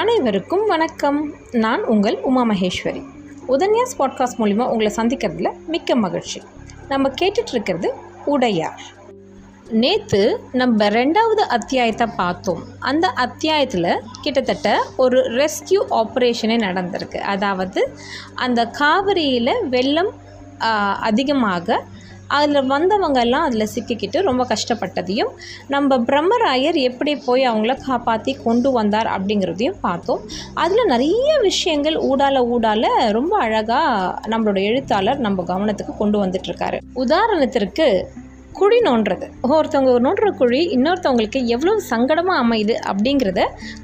அனைவருக்கும் வணக்கம். நான் உங்கள் உமா மகேஸ்வரி. உதன்யாஸ் பாட்காஸ்ட் மூலிமா உங்களை சந்திக்கிறதுல மிக்க மகிழ்ச்சி. நம்ம கேட்டுட்ருக்கிறது உடையார். நேற்று நம்ம ரெண்டாவது அத்தியாயத்தை பார்த்தோம். அந்த அத்தியாயத்தில் கிட்டத்தட்ட ஒரு ரெஸ்கியூ ஆப்ரேஷனே நடந்திருக்கு. அதாவது அந்த காவிரியில் வெள்ளம் அதிகமாக அதில் வந்தவங்கெல்லாம் அதில் சிக்கிக்கிட்டு ரொம்ப கஷ்டப்பட்டதையும் நம்ம பிரம்மராயர் எப்படி போய் அவங்கள காப்பாற்றி கொண்டு வந்தார் அப்படிங்கிறதையும் பார்த்தோம். அதில் நிறைய விஷயங்கள் ஊடால ஊடால ரொம்ப அழகாக நம்மளோட எழுத்தாளர் நம்ம கவனத்துக்கு கொண்டு வந்துட்டுருக்காரு உதாரணத்திற்கு குழி நோண்டுறது ஒருத்தவங்க நோண்டுற குழி இன்னொருத்தவங்களுக்கு எவ்வளவு சங்கடமாக அமையுது அப்படிங்கிறத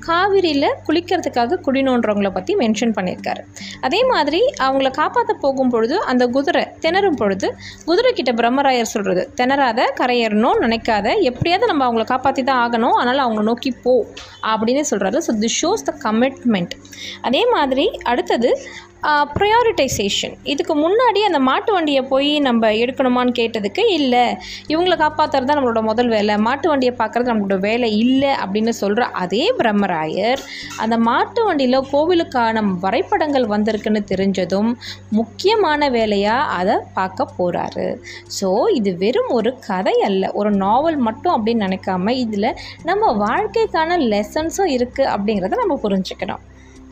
காவிரியில் குளிக்கிறதுக்காக குழி நோண்டுறவங்கள பற்றி மென்ஷன் பண்ணியிருக்காரு. அதே மாதிரி அவங்கள காப்பாற்ற போகும் பொழுது அந்த குதிரை திணறும் பொழுது குதிரை கிட்ட பிரம்மராயர் சொல்கிறது திணறாத கரையேறணும் நினைக்காத. எப்படியாவது நம்ம அவங்கள காப்பாற்றி தான் ஆகணும். அதனால் அவங்கள நோக்கி போ. அப்படின்னு சொல்கிறாரு so this shows the commitment அதே மாதிரி அடுத்தது ப்ரையாரிட்டைசேஷன் இதுக்கு முன்னாடி அந்த மாட்டு வண்டியை போய் நம்ம எடுக்கணுமான்னு கேட்டதுக்கு இல்லை. இவங்களை காப்பாற்றுறது தான் நம்மளோட முதல் வேலை. மாட்டு வண்டியை பார்க்குறது நம்மளோட வேலை இல்லை அப்படின்னு சொல்கிற அதே பிரம்மராயர் அந்த மாட்டு வண்டியில் கோவிலுக்கான வரைபடங்கள் வந்திருக்குன்னு தெரிஞ்சதும் முக்கியமான வேலையாக அதை பார்க்க போகிறாரு ஸோ இது வெறும் ஒரு கதை அல்ல. ஒரு நாவல் மட்டும் அப்படின்னு நினைக்காம இதில் நம்ம வாழ்க்கைக்கான லெசன்ஸும் இருக்குது அப்படிங்கிறத நம்ம புரிஞ்சுக்கணும்.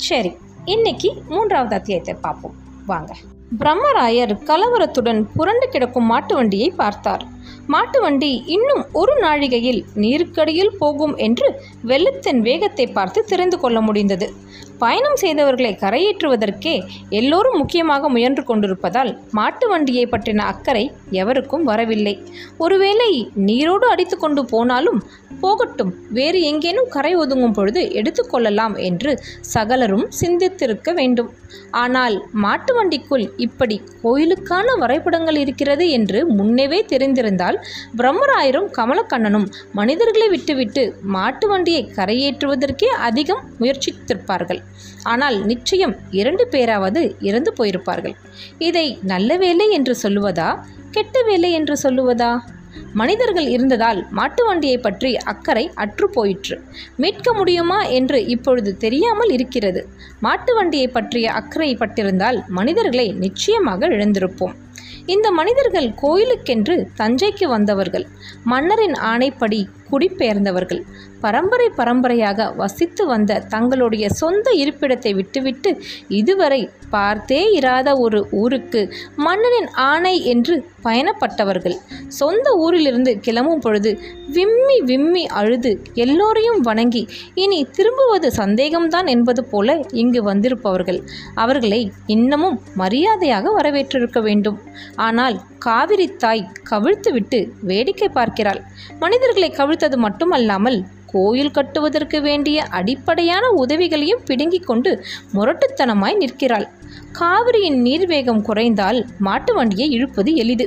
சரி. இன்னைக்கு மூன்றாவது அத்தியாயத்தை பார்ப்போம். வாங்க. பிரம்மராயர் கலவரத்துடன் புரண்டு கிடக்கும் மாட்டு வண்டியை பார்த்தார். மாட்டு வண்டி இன்னும் ஒரு நாழிகையில் நீருக்கடியில் போகும் என்று வெள்ளத்தின் வேகத்தை பார்த்து தெரிந்து கொள்ள முடிந்தது. பயணம் செய்தவர்களை கரையேற்றுவதற்கே எல்லோரும் முக்கியமாக முயன்று கொண்டிருப்பதால் மாட்டு வண்டியை பற்றின அக்கறை எவருக்கும் வரவில்லை. ஒருவேளை நீரோடு அடித்து கொண்டு போனாலும் போகட்டும் வேறு எங்கேனும் கரை ஒதுங்கும் பொழுது எடுத்துக்கொள்ளலாம் என்று சகலரும் சிந்தித்திருக்க வேண்டும். ஆனால் மாட்டு வண்டிக்குள் இப்படி கோயிலுக்கான வரைபடங்கள் இருக்கிறது என்று முன்னவே கொண்டிருந்தால் பிரம்மராயரும் கமலக்கண்ணனும் மனிதர்களை விட்டுவிட்டு மாட்டு வண்டியை கரையேற்றுவதற்கே அதிகம் முயற்சித்திருப்பார்கள். ஆனால் நிச்சயம் இரண்டு பேராவது இறந்து போயிருப்பார்கள். இதை நல்ல வேலை என்று சொல்லுவதா கெட்ட வேலை என்று சொல்லுவதா? மனிதர்கள் இருந்ததால் மாட்டு வண்டியை பற்றி அக்கறை அற்று போயிற்று. மீட்க முடியுமா என்று இப்பொழுது தெரியாமல் இருக்கிறது. மாட்டு வண்டியை பற்றிய அக்கறை பட்டிருந்தால் மனிதர்களை நிச்சயமாக இழந்திருப்போம். இந்த மனிதர்கள் கோயிலுக்கென்று தஞ்சைக்கு வந்தவர்கள். மன்னரின் ஆணைப்படி குடிபெயர்ந்தவர்கள். பரம்பரை பரம்பரையாக வசித்து வந்த தங்களுடைய சொந்த இருப்பிடத்தை விட்டுவிட்டு இதுவரை பார்த்தே இராத ஒரு ஊருக்கு மன்னனின் ஆணை என்று பயணப்பட்டவர்கள். சொந்த ஊரிலிருந்து கிளம்பும் பொழுது விம்மி விம்மி அழுது எல்லோரையும் வணங்கி இனி திரும்புவது சந்தேகம்தான் என்பது போல இங்கு வந்திருப்பவர்கள். அவர்களை இன்னமும் மரியாதையாக வரவேற்றிருக்க வேண்டும். ஆனால் காவிரி தாய் கவிழ்த்துவிட்டு வேடிக்கை பார்க்கிறாள். மனிதர்களை கவிழ்த்தது மட்டுமல்லாமல் கோயில் கட்டுவதற்கு வேண்டிய அடிப்படையான உதவிகளையும் பிடுங்கிக் கொண்டு முரட்டுத்தனமாய் நிற்கிறாள். காவிரியின் நீர்வேகம் குறைந்தால் மாட்டு வண்டியை இழுப்பது எளிது.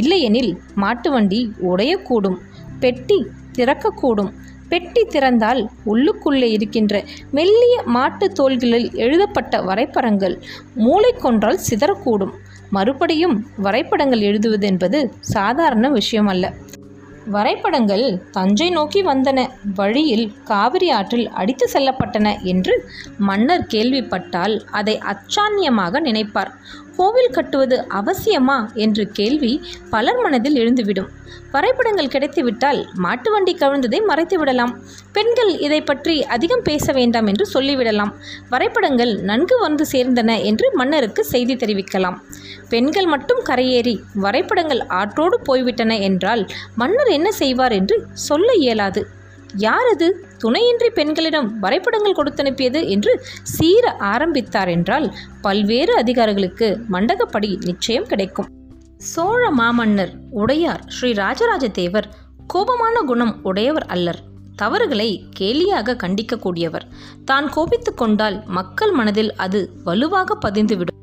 இல்லையெனில் மாட்டு வண்டி உடையக்கூடும் பெட்டி திறக்கக்கூடும். பெட்டி திறந்தால் உள்ளுக்குள்ளே இருக்கின்ற மெல்லிய மாட்டு தோள்களில் எழுதப்பட்ட வரைபடங்கள் மூளை கொன்றால் சிதறக்கூடும். மறுபடியும் வரைபடங்கள் எழுதுவது என்பது சாதாரண விஷயம் அல்ல வரைபடங்கள் தஞ்சை நோக்கி வந்தன. வழியில் காவிரி ஆற்றில் அடித்து செல்லப்பட்டன என்று மன்னர் கேள்விப்பட்டால் அதை அச்சான்யமாக நினைப்பார். கோவில் கட்டுவது அவசியமா என்று கேள்வி பலர் மனதில் எழுந்துவிடும். வரைபடங்கள் கிடைத்துவிட்டால் மாட்டு வண்டி கவிழ்ந்ததை மறைத்து விடலாம். பெண்கள் இதை பற்றி அதிகம் பேச வேண்டாம் என்று சொல்லிவிடலாம். வரைபடங்கள் நன்கு வந்து சேர்ந்தன என்று மன்னருக்கு செய்தி தெரிவிக்கலாம். பெண்கள் மட்டும் கரையேறி வரைபடங்கள் ஆற்றோடு போய்விட்டன என்றால் மன்னர் என்ன செய்வார் என்று சொல்ல இயலாது. யார் அது? துணையின்றி பெண்களிடம் வரைபடங்கள் கொடுத்தனுப்பியது என்று சீர ஆரம்பித்தார் என்றால் பல்வேறு அதிகாரிகளுக்கு மண்டகப்படி நிச்சயம் கிடைக்கும். சோழ மாமன்னர் உடையார் ஸ்ரீ ராஜராஜ தேவர் கோபமான குணம் உடையவர் அல்லர். தவறுகளை கேலியாக கண்டிக்கக்கூடியவர். தான் கோபித்து கொண்டால் மக்கள் மனதில் அது வலுவாக பதிந்துவிடும்.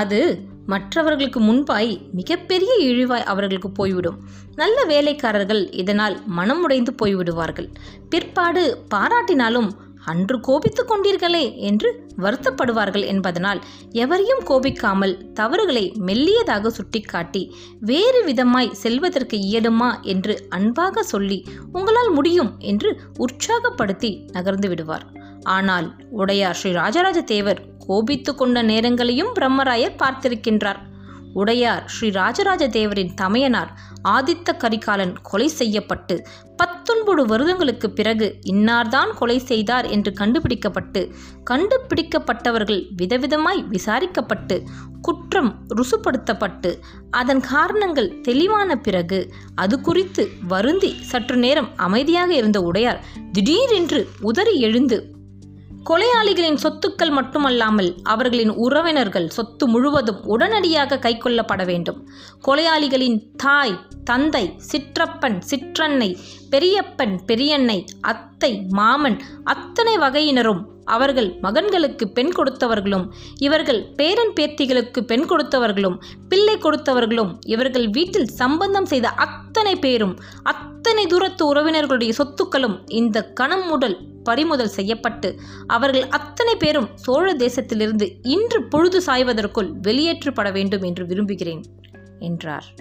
அது மற்றவர்களுக்கு முன்பாய் மிகப்பெரிய இழிவாய் அவர்களுக்கு போய்விடும். நல்ல வேலைக்காரர்கள் இதனால் மனமுடைந்து போய்விடுவார்கள். பிற்பாடு பாராட்டினாலும் அன்று கோபித்துக் கொண்டீர்களே என்று வருத்தப்படுவார்கள் என்பதனால் எவரையும் கோபிக்காமல் தவறுகளை மெல்லியதாக சுட்டிக்காட்டி வேறு விதமாய் செல்வதற்கு இயலுமா என்று அன்பாக சொல்லி உங்களால் முடியும் என்று உற்சாகப்படுத்தி நகர்ந்து விடுவார். ஆனால் உடையார் ஸ்ரீ ராஜராஜ தேவர் கோபித்து கொண்ட நேரங்களையும் பிரம்மராயர் பார்த்திருக்கின்றார். உடையார் ஸ்ரீ ராஜராஜ தேவரின் தமையனார் ஆதித்த கரிகாலன் கொலை செய்யப்பட்டு பத்தொன்பது வருடங்களுக்கு பிறகு இன்னார்தான் கொலை செய்தார் என்று கண்டுபிடிக்கப்பட்டு கண்டுபிடிக்கப்பட்டவர்கள் விதவிதமாய் விசாரிக்கப்பட்டு குற்றம் ருசுப்படுத்தப்பட்டு அதன் காரணங்கள் தெளிவான பிறகு அது குறித்து வருந்தி சற்று நேரம் அமைதியாக இருந்த உடையார் திடீரென்று உதறி எழுந்து கொலையாளிகளின் சொத்துக்கள் மட்டுமல்லாமல் அவர்களின் உறவினர்கள் சொத்து முழுவதும் உடனடியாக கைக்கொள்ளப்பட வேண்டும். கொலையாளிகளின் தாய் தந்தை சிற்றப்பன் சிற்றன்னை பெரியப்பன் பெரியன்னை அத்தை மாமன் அத்தனை வகையினரும் அவர்கள் மகன்களுக்கு பெண் கொடுத்தவர்களும் இவர்கள் பேரன் பேத்திகளுக்கு பெண் கொடுத்தவர்களும் பிள்ளை கொடுத்தவர்களும் இவர்கள் வீட்டில் சம்பந்தம் செய்த அத்தனை பேரும் அத்தனை தூரத்து உறவினர்களுடைய சொத்துக்களும் இந்த கணம் உடல் பறிமுதல் செய்யப்பட்டு அவர்கள் அத்தனை பேரும் சோழ தேசத்திலிருந்து இன்று பொழுது சாய்வதற்குள் வெளியேற்றப்பட வேண்டும் என்று விரும்புகிறேன் என்றார்.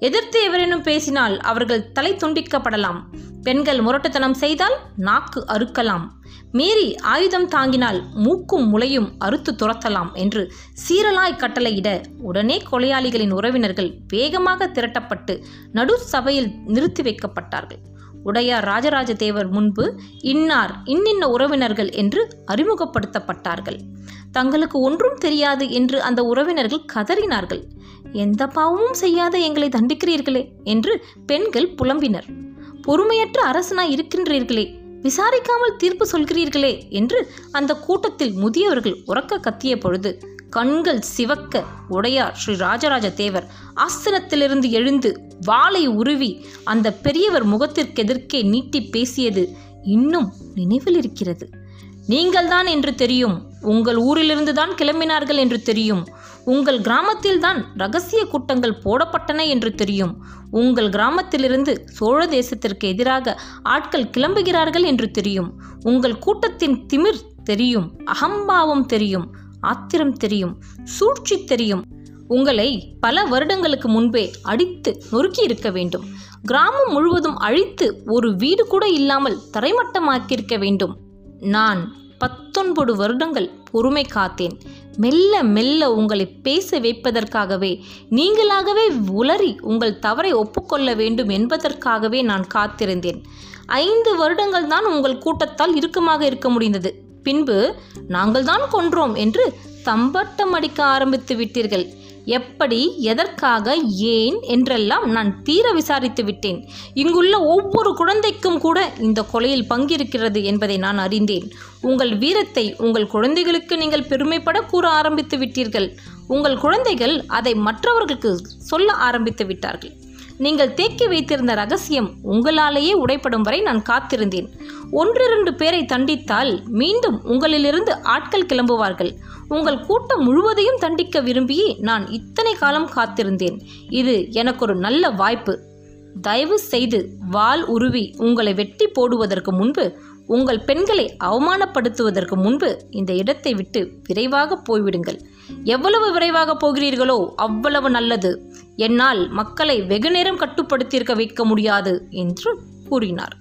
எதிர்த்து எவரேனும் பேசினால் அவர்கள் தலை துண்டிக்கப்படலாம். பெண்கள் முரட்டுத்தனம் செய்தால் நாக்கு அறுக்கலாம். மீறி ஆயுதம் தாங்கினால் மூக்கும் முளையும் அறுத்து துரத்தலாம் என்று சீரலாய் கட்டளையிட உடனே கொலையாளிகளின் உறவினர்கள் வேகமாக திரட்டப்பட்டு நடு சபையில் நிறுத்தி வைக்கப்பட்டார்கள். உடையார் ராஜராஜ தேவர் முன்பு இன்னார் இன்னின்ன உறவினர்கள் என்று அறிமுகப்படுத்தப்பட்டார்கள். தங்களுக்கு ஒன்றும் தெரியாது என்று அந்த உறவினர்கள் கதறினார்கள். எந்த பாவமும் செய்யாத எங்களை தண்டிக்கிறீர்களே என்று பெண்கள் புலம்பினர். பொறுமையற்ற அரசனாய் இருக்கின்றீர்களே விசாரிக்காமல் தீர்ப்பு சொல்கிறீர்களே என்று அந்த கூட்டத்தில் முதியவர்கள் உறக்க கத்திய பொழுது கண்கள் சிவக்க உடையார் ஸ்ரீ ராஜராஜ தேவர் ஆசனத்திலிருந்து எழுந்து வாளை உருவி அந்த பெரியவர் முகத்திற்கெதிர்க்கே நீட்டி பேசியது இன்னும் நினைவில் இருக்கிறது. நீங்கள்தான் என்று தெரியும். உங்கள் ஊரிலிருந்து தான் கிளம்பினார்கள் என்று தெரியும். உங்கள் கிராமத்தில்தான் ரகசிய கூட்டங்கள் போடப்பட்டன என்று தெரியும். உங்கள் கிராமத்திலிருந்து சோழ தேசத்திற்கு எதிராக ஆட்கள் கிளம்புகிறார்கள் என்று தெரியும். உங்கள் கூட்டத்தின் திமிர் தெரியும். அகம்பாவம் தெரியும். ஆத்திரம் தெரியும். சூழ்ச்சி தெரியும். உங்களை பல வருடங்களுக்கு முன்பே அடித்து நொறுக்கி இருக்க வேண்டும். கிராமம் முழுவதும் அழித்து ஒரு வீடு கூட இல்லாமல் தரைமட்டமாக்கியிருக்க வேண்டும். நான் பத்தொன்பது வருடங்கள் பொறுமை காத்தேன். மெல்ல மெல்ல உங்களை பேச வைப்பதற்காகவே நீங்களாகவே உளறி உங்கள் தவறை ஒப்புக்கொள்ள வேண்டும் என்பதற்காகவே நான் காத்திருந்தேன். ஐந்து வருடங்கள் தான் உங்கள் கூட்டத்தால் இறுக்கமாக இருக்க முடிந்தது. பின்பு நாங்கள் தான் கொன்றோம் என்று தம்பட்டம் அடிக்க ஆரம்பித்து விட்டீர்கள். எப்படி எதற்காக ஏன் என்றெல்லாம் நான் தீர விசாரித்து விட்டேன். இங்குள்ள ஒவ்வொரு குழந்தைக்கும் கூட இந்த கொலையில் பங்கிருக்கிறது என்பதை நான் அறிந்தேன். உங்கள் வீரத்தை உங்கள் குழந்தைகளுக்கு நீங்கள் பெருமைப்பட கூற ஆரம்பித்து விட்டீர்கள். உங்கள் குழந்தைகள் அதை மற்றவர்களுக்கு சொல்ல ஆரம்பித்து விட்டார்கள். நீங்கள் தேக்கி வைத்திருந்த ரகசியம் உங்களாலேயே உடைப்படும் வரை நான் காத்திருந்தேன். ஒன்றிரண்டு பேரை தண்டித்தால் மீண்டும் உங்களிலிருந்து ஆட்கள் கிளம்புவார்கள். உங்கள் கூட்டம் முழுவதையும் தண்டிக்க விரும்பி நான் இத்தனை காலம் காத்திருந்தேன். இது எனக்கு ஒரு நல்ல வாய்ப்பு. தயவு செய்து வாள் உருவி உங்களை வெட்டி போடுவதற்கு முன்பு உங்கள் பெண்களை அவமானப்படுத்துவதற்கு முன்பு இந்த இடத்தை விட்டு விரைவாக போய்விடுங்கள். எவ்வளவு விரைவாக போகிறீர்களோ அவ்வளவு நல்லது. என்னால் மக்களை வெகுநேரம் கட்டுப்படுத்தியிருக்க வைக்க முடியாது என்று கூறினார்.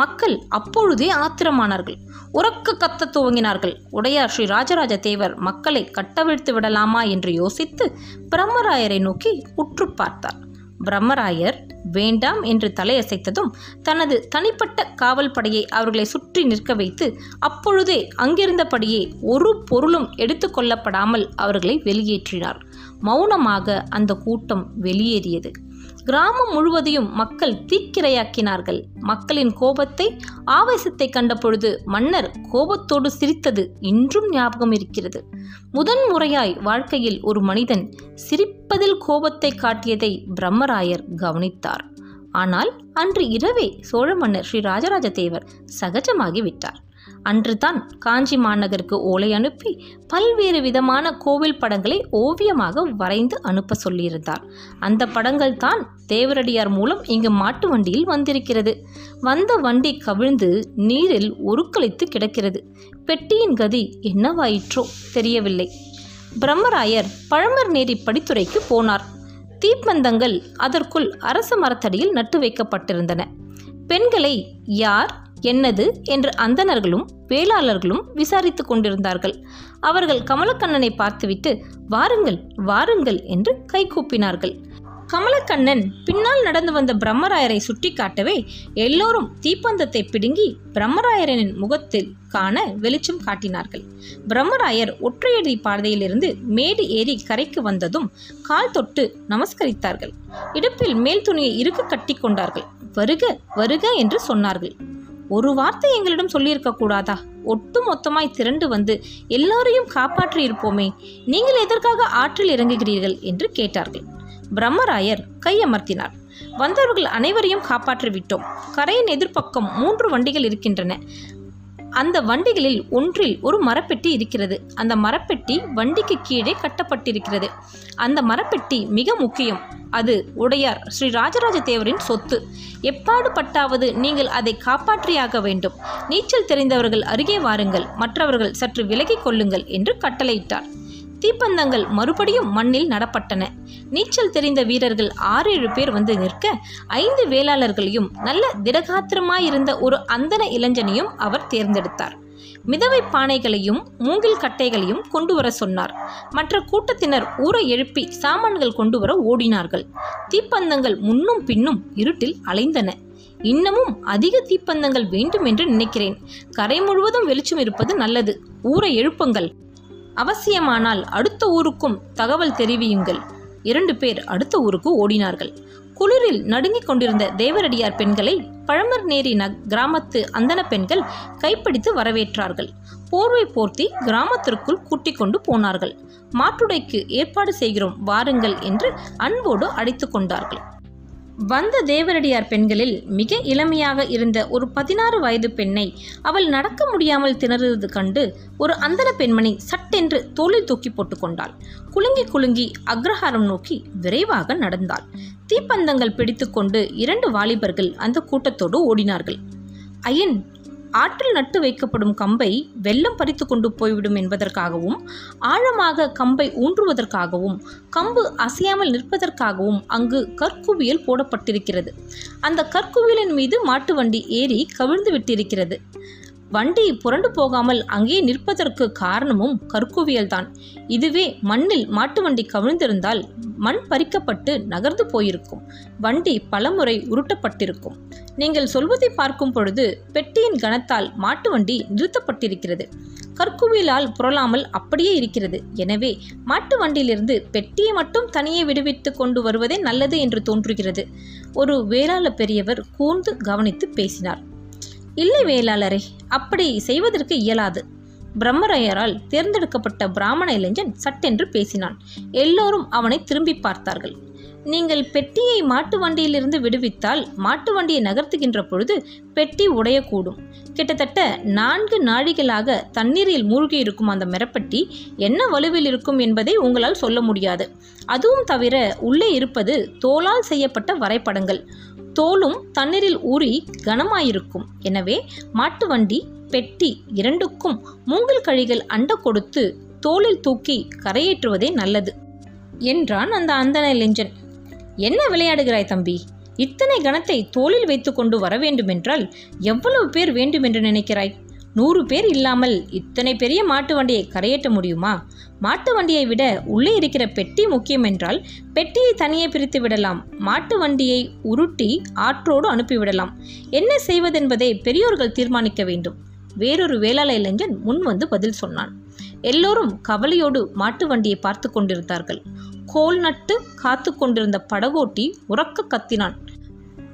மக்கள் அப்பொழுதே ஆத்திரமானார்கள். உறக்க கத்த துவங்கினார்கள். உடையார் ஸ்ரீ ராஜராஜ தேவர் மக்களை கட்டவிழ்த்து விடலாமா என்று யோசித்து பிரம்மராயரை நோக்கி உற்று பார்த்தார். பிரம்மராயர் வேண்டாம் என்று தலையசைத்ததும் தனது தனிப்பட்ட காவல் படையை அவர்களை சுற்றி நிற்க வைத்து அப்பொழுதே அங்கிருந்தபடியே ஒரு பொருளும் எடுத்துக்கொள்ளப்படாமல் அவர்களை வெளியேற்றினார். மௌனமாக அந்த கூட்டம் வெளியேறியது. கிராமம் முழுவதையும் மக்கள் தீக்கிரையாக்கினார்கள். மக்களின் கோபத்தை ஆவேசத்தை கண்டபொழுது மன்னர் கோபத்தோடு சிரித்தது இன்றும் ஞாபகம் இருக்கிறது. முதன் முறையாய் வாழ்க்கையில் ஒரு மனிதன் சிரிப்பதில் கோபத்தை காட்டியதை பிரம்மராயர் கவனித்தார். ஆனால் அன்று இரவே சோழ மன்னர் ஸ்ரீ ராஜராஜ தேவர் சகஜமாகி விட்டார். அன்றுதான் காஞ்சி மாநகருக்கு ஓலை அனுப்பி பல்வேறு விதமான கோவில் படங்களை ஓவியமாக வரைந்து அனுப்ப சொல்லியிருந்தார். அந்த படங்கள் தான் தேவரடியார் மூலம் இங்கு மாட்டு வண்டியில் வந்திருக்கிறது. வந்த வண்டி கவிழ்ந்து நீரில் உருக்களித்து கிடக்கிறது. பெட்டியின் கதி என்னவாயிற்றோ தெரியவில்லை. பிரம்மராயர் பழமர் நேரி படித்துறைக்கு போனார். தீப்பந்தங்கள் அதற்குள் அரச மரத்தடியில் நட்டு வைக்கப்பட்டிருந்தன. பெண்களை யார் என்னது என்று அந்தணர்களும் வேளாளர்களும் விசாரித்து கொண்டிருந்தார்கள். அவர்கள் கமலக்கண்ணனை பார்த்துவிட்டு வாருங்கள் வாருங்கள் என்று கைகூப்பினார்கள். கமலக்கண்ணன் பின்னால் நடந்து வந்த பிரம்மராயரை சுட்டிக்காட்டவே எல்லோரும் தீப்பந்தத்தை பிடுங்கி பிரம்மராயரனின் முகத்தில் காண வெளிச்சம் காட்டினார்கள். பிரம்மராயர் ஒற்றையடி பாதையிலிருந்து மேடு ஏறி கரைக்கு வந்ததும் கால் தொட்டு நமஸ்கரித்தார்கள். இடுப்பில் மேல் துணியை இறுக்க கட்டி கொண்டார்கள். வருக வருக என்று சொன்னார்கள். ஒரு வார்த்தை எங்களிடம் சொல்லியிருக்க கூடாதா? ஒட்டு மொத்தமாய் திரண்டு வந்து எல்லாரையும் காப்பாற்றி இருப்போமே நீங்கள் எதற்காக ஆற்றில் இறங்குகிறீர்கள்? என்று கேட்டார்கள். பிரம்மராயர் கையமர்த்தினார். வந்தவர்கள் அனைவரையும் காப்பாற்றி விட்டோம் கரையின் எதிர்ப்பக்கம் மூன்று வண்டிகள் இருக்கின்றன. அந்த வண்டிகளில் ஒன்றில் ஒரு மரப்பெட்டி இருக்கிறது. அந்த மரப்பெட்டி வண்டிக்கு கீழே கட்டப்பட்டிருக்கிறது. அந்த மரப்பெட்டி மிக முக்கியம். அது உடையார் ஸ்ரீ ராஜராஜ தேவரின் சொத்து. எப்பாடு பட்டாவது நீங்கள் அதை காப்பாற்றியாக வேண்டும். நீச்சல் தெரிந்தவர்கள் அருகே வாருங்கள். மற்றவர்கள் சற்று விலகிக் கொள்ளுங்கள் என்று கட்டளையிட்டார். தீப்பந்தங்கள் மறுபடியும் மண்ணில் நடப்பட்டன. நீச்சல் தெரிந்த வீரர்கள் ஆறு ஏழு பேர் வந்து நிற்க ஐந்து வேளாளர்களையும் நல்ல திடகாத்திரமாயிருந்த ஒரு அந்தன இளைஞனையும் அவர் தேர்ந்தெடுத்தார். மிதவை பானைகளையும் மூங்கில் கட்டைகளையும் கொண்டு வர சொன்னார். மற்ற கூட்டத்தினர் ஊரை எழுப்பி சாமான்கள் கொண்டு வர ஓடினார்கள். தீப்பந்தங்கள் முன்னும் பின்னும் இருட்டில் அலைந்தன. இன்னமும் அதிக தீப்பந்தங்கள் வேண்டும் என்று நினைக்கிறேன். கரை முழுவதும் வெளிச்சம் இருப்பது நல்லது. ஊரை எழுப்புங்கள். அவசியமானால் அடுத்த ஊருக்கும் தகவல் தெரிவியுங்கள். இரண்டு பேர் அடுத்த ஊருக்கு ஓடினார்கள். குளிரில் நடுங்கிக் கொண்டிருந்த தேவரடியார் பெண்களை பழமர் நேரி ந கிராமத்து அந்தன பெண்கள் கைப்பிடித்து வரவேற்றார்கள். போர்வை போர்த்தி கிராமத்திற்குள் கூட்டிக் கொண்டு போனார்கள். மாற்றுடைக்கு ஏற்பாடு செய்கிறோம் வாருங்கள் என்று அன்போடு அழைத்து கொண்டார்கள். வந்த தேவரடியார் பெண்களில் மிக இளமையாக இருந்த ஒரு பதினாறு வயது பெண்ணை அவள் நடக்க முடியாமல் திணறுவது கண்டு ஒரு அந்தர பெண்மணி சட்டென்று தோளில் தூக்கி போட்டுக்கொண்டாள் குலுங்கி குலுங்கி அக்ரஹாரம் நோக்கி விரைவாக நடந்தாள். தீப்பந்தங்கள் பிடித்துக்கொண்டு இரண்டு வாலிபர்கள் அந்த கூட்டத்தோடு ஓடினார்கள். ஐயன் ஆற்றில் நட்டு வைக்கப்படும் கம்பை வெள்ளம் பறித்து கொண்டு போய்விடும் என்பதற்காகவும் ஆழமாக கம்பை ஊன்றுவதற்காகவும் கம்பு அசையாமல் நிற்பதற்காகவும் அங்கு கற்குவியல் போடப்பட்டிருக்கிறது. அந்த கற்குவியலின் மீது மாட்டு வண்டி ஏறி கவிழ்ந்து விட்டிருக்கிறது. வண்டி புரண்டு போகாமல் அங்கே நிற்பதற்கு காரணமும் கற்குவியல்தான். இதுவே மண்ணில் மாட்டு வண்டி கவிழ்ந்திருந்தால் மண் பறிக்கப்பட்டு நகர்ந்து போயிருக்கும். வண்டி பலமுறை உருட்டப்பட்டிருக்கும். நீங்கள் சொல்வதை பார்க்கும் பொழுது பெட்டியின் கனத்தால் மாட்டு வண்டி நிறுத்தப்பட்டிருக்கிறது. கற்குவியலால் புரளாமல் அப்படியே இருக்கிறது. எனவே மாட்டு வண்டியிலிருந்து பெட்டியை மட்டும் தனியே விடுவித்து கொண்டு வருவதே நல்லது என்று தோன்றுகிறது. ஒரு வேளாள பெரியவர் கூர்ந்து கவனித்து பேசினார். இல்லை வேளாளரே அப்படி செய்வதற்கு இயலாது. பிரம்மரையரால் தேர்ந்தெடுக்கப்பட்ட பிராமண இளைஞன் சட்டென்று பேசினான். எல்லோரும் அவனை திரும்பி பார்த்தார்கள். நீங்கள் பெட்டியை மாட்டு வண்டியிலிருந்து விடுவித்தால் மாட்டு வண்டியை நகர்த்துகின்ற பொழுது பெட்டி உடையக்கூடும். கிட்டத்தட்ட நான்கு நாழிகளாக தண்ணீரில் மூழ்கி இருக்கும் அந்த மிரப்பெட்டி என்ன வலுவில் இருக்கும் என்பதை உங்களால் சொல்ல முடியாது. அதுவும் தவிர உள்ளே இருப்பது தோலால் செய்யப்பட்ட வரைபடங்கள். தோலும் தண்ணீரில் ஊறி கனமாயிருக்கும். எனவே மாட்டு வண்டி பெட்டி இரண்டுக்கும் மூங்கில் கழிகள் அண்ட கொடுத்து தோளில் தூக்கி கரையேற்றுவதே நல்லது என்றான் அந்த அந்தன இளைஞன் என்ன விளையாடுகிறாய் தம்பி? இத்தனை கணத்தை தோளில் வைத்துக்கொண்டு வர வேண்டுமென்றால் எவ்வளவு பேர் வேண்டுமென்று நினைக்கிறாய்? நூறு பேர் இல்லாமல் இத்தனை பெரிய மாட்டு வண்டியை கரையேற்ற முடியுமா? மாட்டு வண்டியை விட உள்ளே இருக்கிற பெட்டி முக்கியம் என்றால் பெட்டியை தனியே பிரித்து விடலாம். மாட்டு வண்டியை உருட்டி ஆற்றோடு அனுப்பிவிடலாம் என்ன செய்வதென்பதை பெரியோர்கள் தீர்மானிக்க வேண்டும். வேறொரு வேளாள இளைஞன் முன் வந்து பதில் சொன்னான். எல்லோரும் கவலையோடு மாட்டு வண்டியை பார்த்து கொண்டிருந்தார்கள். கோல் நட்டு காத்து கொண்டிருந்த படகோட்டி உறக்க கத்தினான்.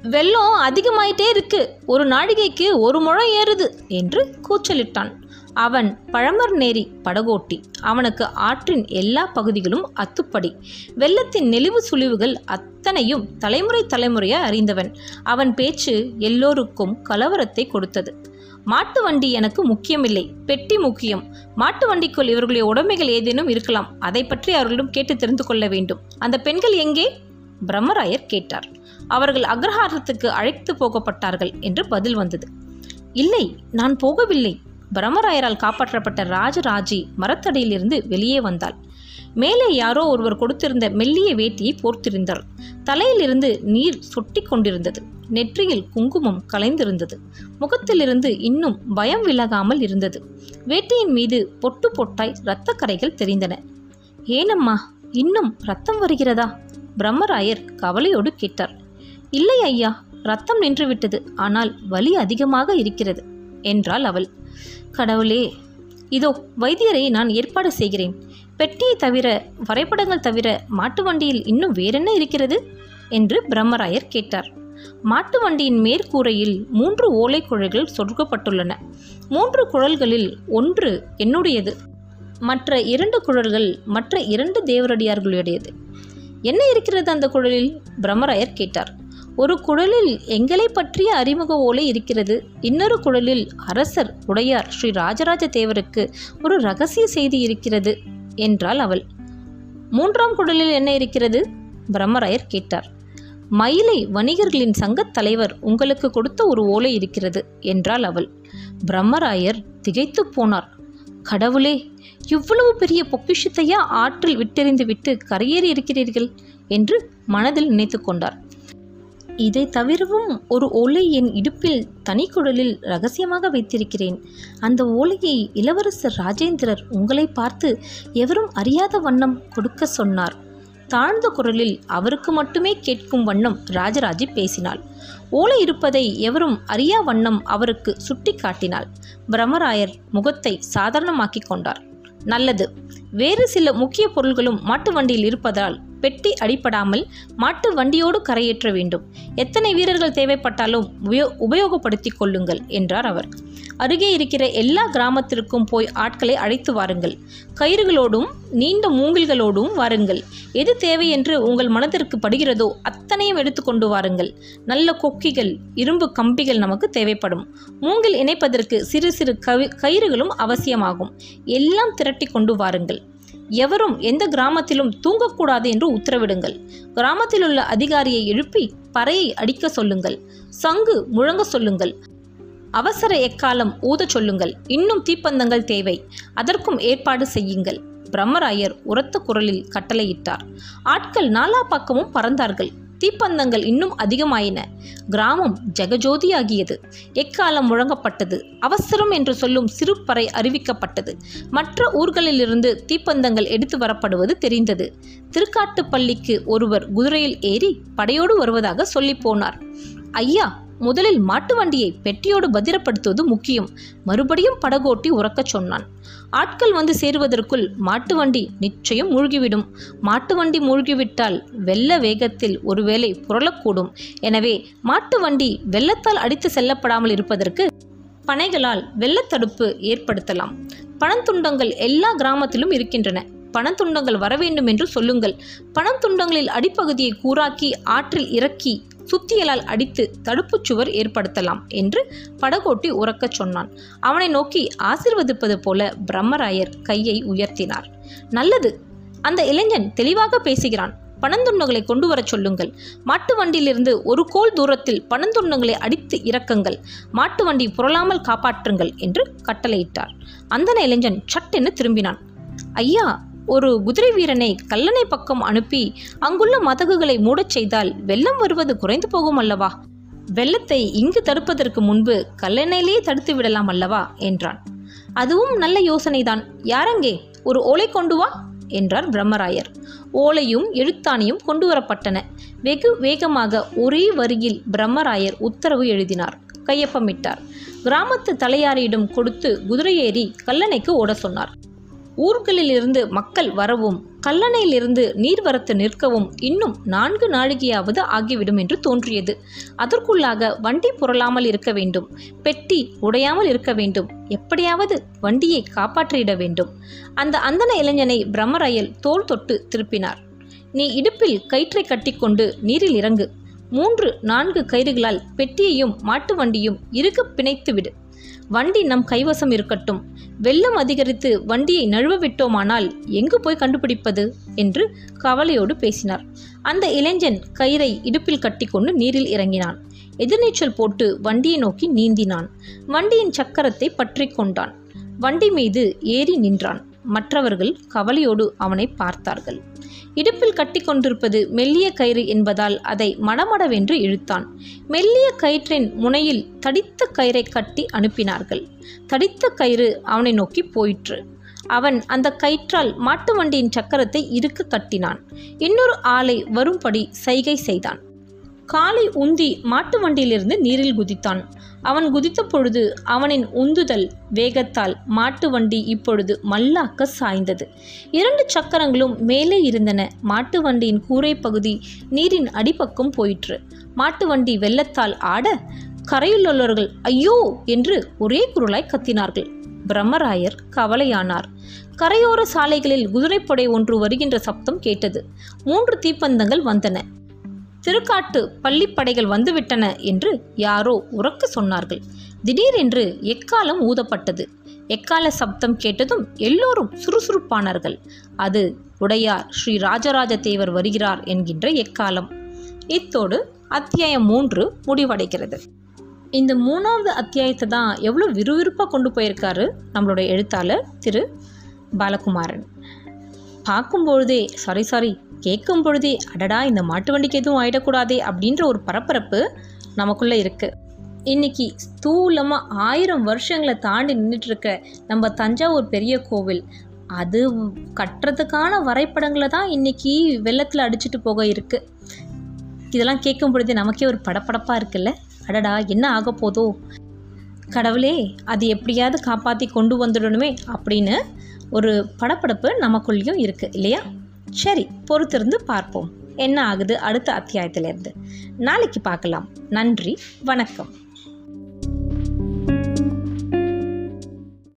வெள்ளம் அதிகமாயிட்டே இருக்கு. ஒரு நாழிகைக்கு ஒரு முழம் ஏறுது என்று கூச்சலிட்டான். அவன் பழமர் நேரி படகோட்டி. அவனுக்கு ஆற்றின் எல்லா பகுதிகளும் அத்துப்படி. வெள்ளத்தின் நெளிவு சுழிவுகள் அத்தனையும் தலைமுறை தலைமுறையாக அறிந்தவன். அவன் பேச்சு எல்லோருக்கும் கலவரத்தை கொடுத்தது. மாட்டு வண்டி எனக்கு முக்கியமில்லை. பெட்டி முக்கியம். மாட்டு வண்டிக்குள் இவர்களுடைய உடைமைகள் ஏதேனும் இருக்கலாம். அதை பற்றி அவர்களிடம் கேட்டு தெரிந்து கொள்ள வேண்டும். அந்த பெண்கள் எங்கே? பிரம்மராயர் கேட்டார். அவர்கள் அக்ரஹாரத்துக்கு அழைத்து போகப்பட்டார்கள் என்று பதில் வந்தது. இல்லை நான் போகவில்லை. பிரம்மராயரால் காப்பாற்றப்பட்ட ராஜராஜி மரத்தடியிலிருந்து வெளியே வந்தாள். மேலே யாரோ ஒருவர் கொடுத்திருந்த மெல்லிய வேட்டியை போர்த்திருந்தாள். தலையிலிருந்து நீர் சொட்டி கொண்டிருந்தது. நெற்றியில் குங்குமம் கலைந்திருந்தது. முகத்திலிருந்து இன்னும் பயம் விலகாமல் இருந்தது. வேட்டியின் மீது பொட்டு பொட்டாய் இரத்த கரைகள் தெரிந்தன. ஏனம்மா இன்னும் ரத்தம் வருகிறதா? பிரம்மராயர் கவலையோடு கேட்டார். இல்லை ஐயா ரத்தம் நின்றுவிட்டது. ஆனால் வலி அதிகமாக இருக்கிறது என்றாள் அவள். கடவுளே இதோ வைத்தியரை நான் ஏற்பாடு செய்கிறேன். பெட்டியை தவிர வரைபடங்கள் தவிர மாட்டு வண்டியில் இன்னும் வேறென்ன இருக்கிறது? என்று பிரம்மராயர் கேட்டார். மாட்டு வண்டியின் மேற்கூரையில் மூன்று ஓலை குழல்கள் சொருகப்பட்டுள்ளன. மூன்று குழல்களில் ஒன்று என்னுடையது. மற்ற இரண்டு குழல்கள் மற்ற இரண்டு தேவரடியார்களுடையது. என்ன இருக்கிறது அந்த குழலில்? பிரம்மராயர் கேட்டார். ஒரு குழலில் எங்களை பற்றிய அறிமுக ஓலை இருக்கிறது. இன்னொரு குழலில் அரசர் உடையார் ஸ்ரீ ராஜராஜ தேவருக்கு ஒரு ரகசிய செய்தி இருக்கிறது என்றாள் அவள். மூன்றாம் குழலில் என்ன இருக்கிறது? பிரம்மராயர் கேட்டார். மயிலை வணிகர்களின் சங்கத் தலைவர் உங்களுக்கு கொடுத்த ஒரு ஓலை இருக்கிறது என்றாள் அவள். பிரம்மராயர் திகைத்து போனார். கடவுளே இவ்வளவு பெரிய பொக்கிஷத்தையா ஆற்றில் விட்டெறிந்து விட்டு கரையேறி இருக்கிறீர்கள் என்று மனதில் நினைத்து கொண்டார். இதை தவிரவும் ஒரு ஓலை என் இடுப்பில் தனிக்குழலில் ரகசியமாக வைத்திருக்கிறேன். அந்த ஓலையை இளவரசர் ராஜேந்திரர் உங்களை பார்த்து எவரும் அறியாத வண்ணம் கொடுக்க சொன்னார். தாழ்ந்த குரலில் அவருக்கு மட்டுமே கேட்கும் வண்ணம் ராஜராஜி பேசினாள். ஓலை இருப்பதை எவரும் அறியா வண்ணம் அவருக்கு சுட்டி காட்டினாள் பிரம்மராயர் முகத்தை சாதாரணமாக்கிக் கொண்டார். நல்லது. வேறு சில முக்கிய பொருள்களும் மாட்டு வண்டியில் இருப்பதால் பெட்டி அடிபடாமல் மாட்டு வண்டியோடு கரையேற்ற வேண்டும். எத்தனை வீரர்கள் தேவைப்பட்டாலும் உபயோ உபயோகப்படுத்திக் கொள்ளுங்கள் என்றார் அவர். அருகே இருக்கிற எல்லா கிராமத்திற்கும் போய் ஆட்களை அழைத்து வாருங்கள். கயிறுகளோடும் நீண்ட மூங்கில்களோடும் வாருங்கள். எது தேவை என்று உங்கள் மனதிற்கு படுகிறதோ அத்தனையும் எடுத்துக்கொண்டு வாருங்கள். நல்ல கொக்கிகள் இரும்பு கம்பிகள் நமக்கு தேவைப்படும். மூங்கில் இணைப்பதற்கு சிறு சிறு கவி கயிறுகளும் அவசியமாகும். எல்லாம் திரட்டி கொண்டு வாருங்கள். எவரும் எந்த கிராமத்திலும் தூங்கக்கூடாது என்று உத்தரவிடுங்கள். கிராமத்தில் உள்ள அதிகாரியை எழுப்பி பறையை அடிக்க சொல்லுங்கள். சங்கு முழங்க சொல்லுங்கள். அவசர எக்காலம் ஊதச் சொல்லுங்கள். இன்னும் தீப்பந்தங்கள் தேவை. அதற்கும் ஏற்பாடு செய்யுங்கள். பிரம்மராயர் உரத்த குரலில் கட்டளையிட்டார். ஆட்கள் நாலா பக்கமும் பறந்தார்கள். தீப்பந்தங்கள் இன்னும் அதிகமாயின. கிராமம் ஜெகஜோதியாகியது. எக்காலம் முழங்கப்பட்டது? அவசரம் என்று சொல்லும் சிறுப்பறை அறிவிக்கப்பட்டது. மற்ற ஊர்களிலிருந்து தீப்பந்தங்கள் எடுத்து வரப்படுவது தெரிந்தது. திருக்காட்டுப்பள்ளிக்கு ஒருவர் குதிரையில் ஏறி படையோடு வருவதாக சொல்லி போனார். ஐயா முதலில் மாட்டு வண்டியை பெட்டியோடு பத்திரப்படுத்துவது முக்கியம். மறுபடியும் படகோட்டி உறக்கச் சொன்னான். ஆட்கள் வந்து சேருவதற்குள் மாட்டு வண்டி நிச்சயம் மூழ்கிவிடும். மாட்டு வண்டி மூழ்கிவிட்டால் வெள்ள வேகத்தில் ஒருவேளை புரளக்கூடும். எனவே மாட்டு வண்டி வெள்ளத்தால் அடித்து செல்லப்படாமல் இருப்பதற்கு பனைகளால் வெள்ளத்தடுப்பு ஏற்படுத்தலாம். பணத்துண்டங்கள் எல்லா கிராமத்திலும் இருக்கின்றன. பணத்துண்டங்கள் வர வேண்டும் என்று சொல்லுங்கள். பணத்துண்டங்களில் அடிப்பகுதியை கூராக்கி ஆற்றில் இறக்கி சுத்தியலால் அடித்து தடுப்புச் சுவர் ஏற்படுத்தலாம் என்று படகோட்டி உறக்கச் சொன்னான். அவனை நோக்கி ஆசிர்வதிப்பது போல பிரம்மராயர் கையை உயர்த்தினார். நல்லது. அந்த இளைஞன் தெளிவாக பேசுகிறான். பணந்துண்டங்களை கொண்டு வரச் சொல்லுங்கள். மாட்டு வண்டியிலிருந்து ஒரு கோல் தூரத்தில் பணந்துண்டங்களை அடித்து இறக்குங்கள். மாட்டு வண்டி புரளாமல் காப்பாற்றுங்கள் என்று கட்டளையிட்டார். அந்த இளைஞன் சட்டென்று திரும்பினான். ஐயா ஒரு குதிரை வீரனை கல்லணை பக்கம் அனுப்பி அங்குள்ள மதகுகளை மூடச் செய்தால் வெள்ளம் வருவது குறைந்து போகும் அல்லவா? வெள்ளத்தை இங்கு தடுப்பதற்கு முன்பு கல்லணையிலேயே தடுத்து விடலாம் அல்லவா? என்றான். அதுவும் நல்ல யோசனைதான். யாரங்கே? ஒரு ஓலை கொண்டு வா என்றார் பிரம்மராயர். ஓலையும் எழுத்தாணியும் கொண்டு வரப்பட்டன. வெகு வேகமாக ஒரே வரியில் பிரம்மராயர் உத்தரவு எழுதினார். கையொப்பமிட்டார். கிராமத்து தலையாரியிடம் கொடுத்து குதிரையேறி கல்லணைக்கு ஓட சொன்னார். ஊர்களிலிருந்து மக்கள் வரவும் கல்லணையிலிருந்து நீர்வரத்து நிற்கவும் இன்னும் நான்கு நாழிகையாவது ஆகிவிடும் என்று தோன்றியது. அதற்குள்ளாக வண்டி புரளாமல் இருக்க வேண்டும் பெட்டி உடையாமல் இருக்க வேண்டும் எப்படியாவது வண்டியை காப்பாற்றிட வேண்டும். அந்த அந்தன இளைஞனை பிரம்மராயல் தோல் தொட்டு திருப்பினார். நீ இடுப்பில் கயிற்றை கட்டிக்கொண்டு நீரில் இறங்கு. மூன்று நான்கு கயிறுகளால் பெட்டியையும் மாட்டு வண்டியும் இறுக பிணைத்து விடு வண்டி நம் கைவசம் இருக்கட்டும். வெள்ளம் அதிகரித்து வண்டியை நழுவ விட்டோமானால் எங்கு போய் கண்டுபிடிப்பது? என்று கவலையோடு பேசினார். அந்த இளைஞன் கயிறை இடுப்பில் கட்டிக்கொண்டு நீரில் இறங்கினான். எதிர்நீச்சல் போட்டு வண்டியை நோக்கி நீந்தினான். வண்டியின் சக்கரத்தை பற்றி கொண்டான். வண்டி மீது ஏறி நின்றான். மற்றவர்கள் கவலையோடு அவனை பார்த்தார்கள். இடுப்பில் கட்டி கொண்டிருப்பது மெல்லிய கயிறு என்பதால் அதை மடமடவென்று இழுத்தான். மெல்லிய கயிற்றின் முனையில் தடித்த கயிறை கட்டி அனுப்பினார்கள். தடித்த கயிறு அவனை நோக்கி போயிற்று. அவன் அந்த கயிற்றால் மாட்டு வண்டியின் சக்கரத்தை இறுக்க கட்டினான் இன்னொரு ஆளை வரும்படி சைகை செய்தான். காலை உந்தி மாட்டு வண்டியிலிருந்து நீரில் குதித்தான். அவன் குதித்த பொழுது அவனின் உந்துதல் வேகத்தால் மாட்டு வண்டி இப்பொழுது மல்லாக்க சாய்ந்தது. இரண்டு சக்கரங்களும் மேலே இருந்தன. மாட்டு வண்டியின் கூரை பகுதி நீரின் அடிப்பக்கம் போயிற்று. மாட்டு வண்டி வெள்ளத்தால் ஆட கரையிலுள்ளவர்கள் ஐயோ! என்று ஒரே குரலாய் கத்தினார்கள். பிரம்மராயர் கவலையானார். கரையோர சாலைகளில் குதிரைப்படை ஒன்று வருகின்ற சப்தம் கேட்டது. மூன்று தீப்பந்தங்கள் வந்தன. திருக்காட்டு பள்ளிப்படைகள் வந்துவிட்டன என்று யாரோ உறக்க சொன்னார்கள். திடீரென்று எக்காலம் ஊதப்பட்டது. எக்கால சப்தம் கேட்டதும் எல்லோரும் சுறுசுறுப்பானார்கள். அது உடையார் ஸ்ரீ ராஜராஜ தேவர் வருகிறார் என்கின்ற எக்காலம். இத்தோடு அத்தியாயம் மூன்று முடிவடைகிறது. இந்த மூணாவது அத்தியாயத்தை தான் எவ்வளோ விறுவிறுப்பாக கொண்டு போயிருக்காரு நம்மளுடைய எழுத்தாளர் திரு. பாலகுமாரன். பார்க்கும் பொழுதே சாரி சாரி கேட்கும் பொழுதே அடடா இந்த மாட்டு வண்டிக்கு எதுவும் ஆயிடக்கூடாதே அப்படின்ற ஒரு பரபரப்பு நமக்குள்ளே இருக்குது இன்னைக்கு ஸ்தூலமாக ஆயிரம் வருஷங்களை தாண்டி நின்றுட்டுருக்க நம்ம தஞ்சாவூர் பெரிய கோவில் அது கட்டுறதுக்கான வரைபடங்களை தான் இன்றைக்கி வெள்ளத்தில் அடிச்சுட்டு போக இருக்குது இதெல்லாம் கேட்கும் பொழுதே நமக்கே ஒரு படப்படப்பாக இருக்குல்ல? அடடா என்ன ஆக போதோ? கடவுளே அது எப்படியாவது காப்பாற்றி கொண்டு வந்துடணுமே அப்படின்னு ஒரு படப்படப்பு நமக்குள்ளேயும் இருக்குது இல்லையா? சரி பொறுத்திருந்து பார்ப்போம். என்ன ஆகுது அடுத்த அத்தியாயத்திலேருந்து? நாளைக்கு பார்க்கலாம். நன்றி வணக்கம்.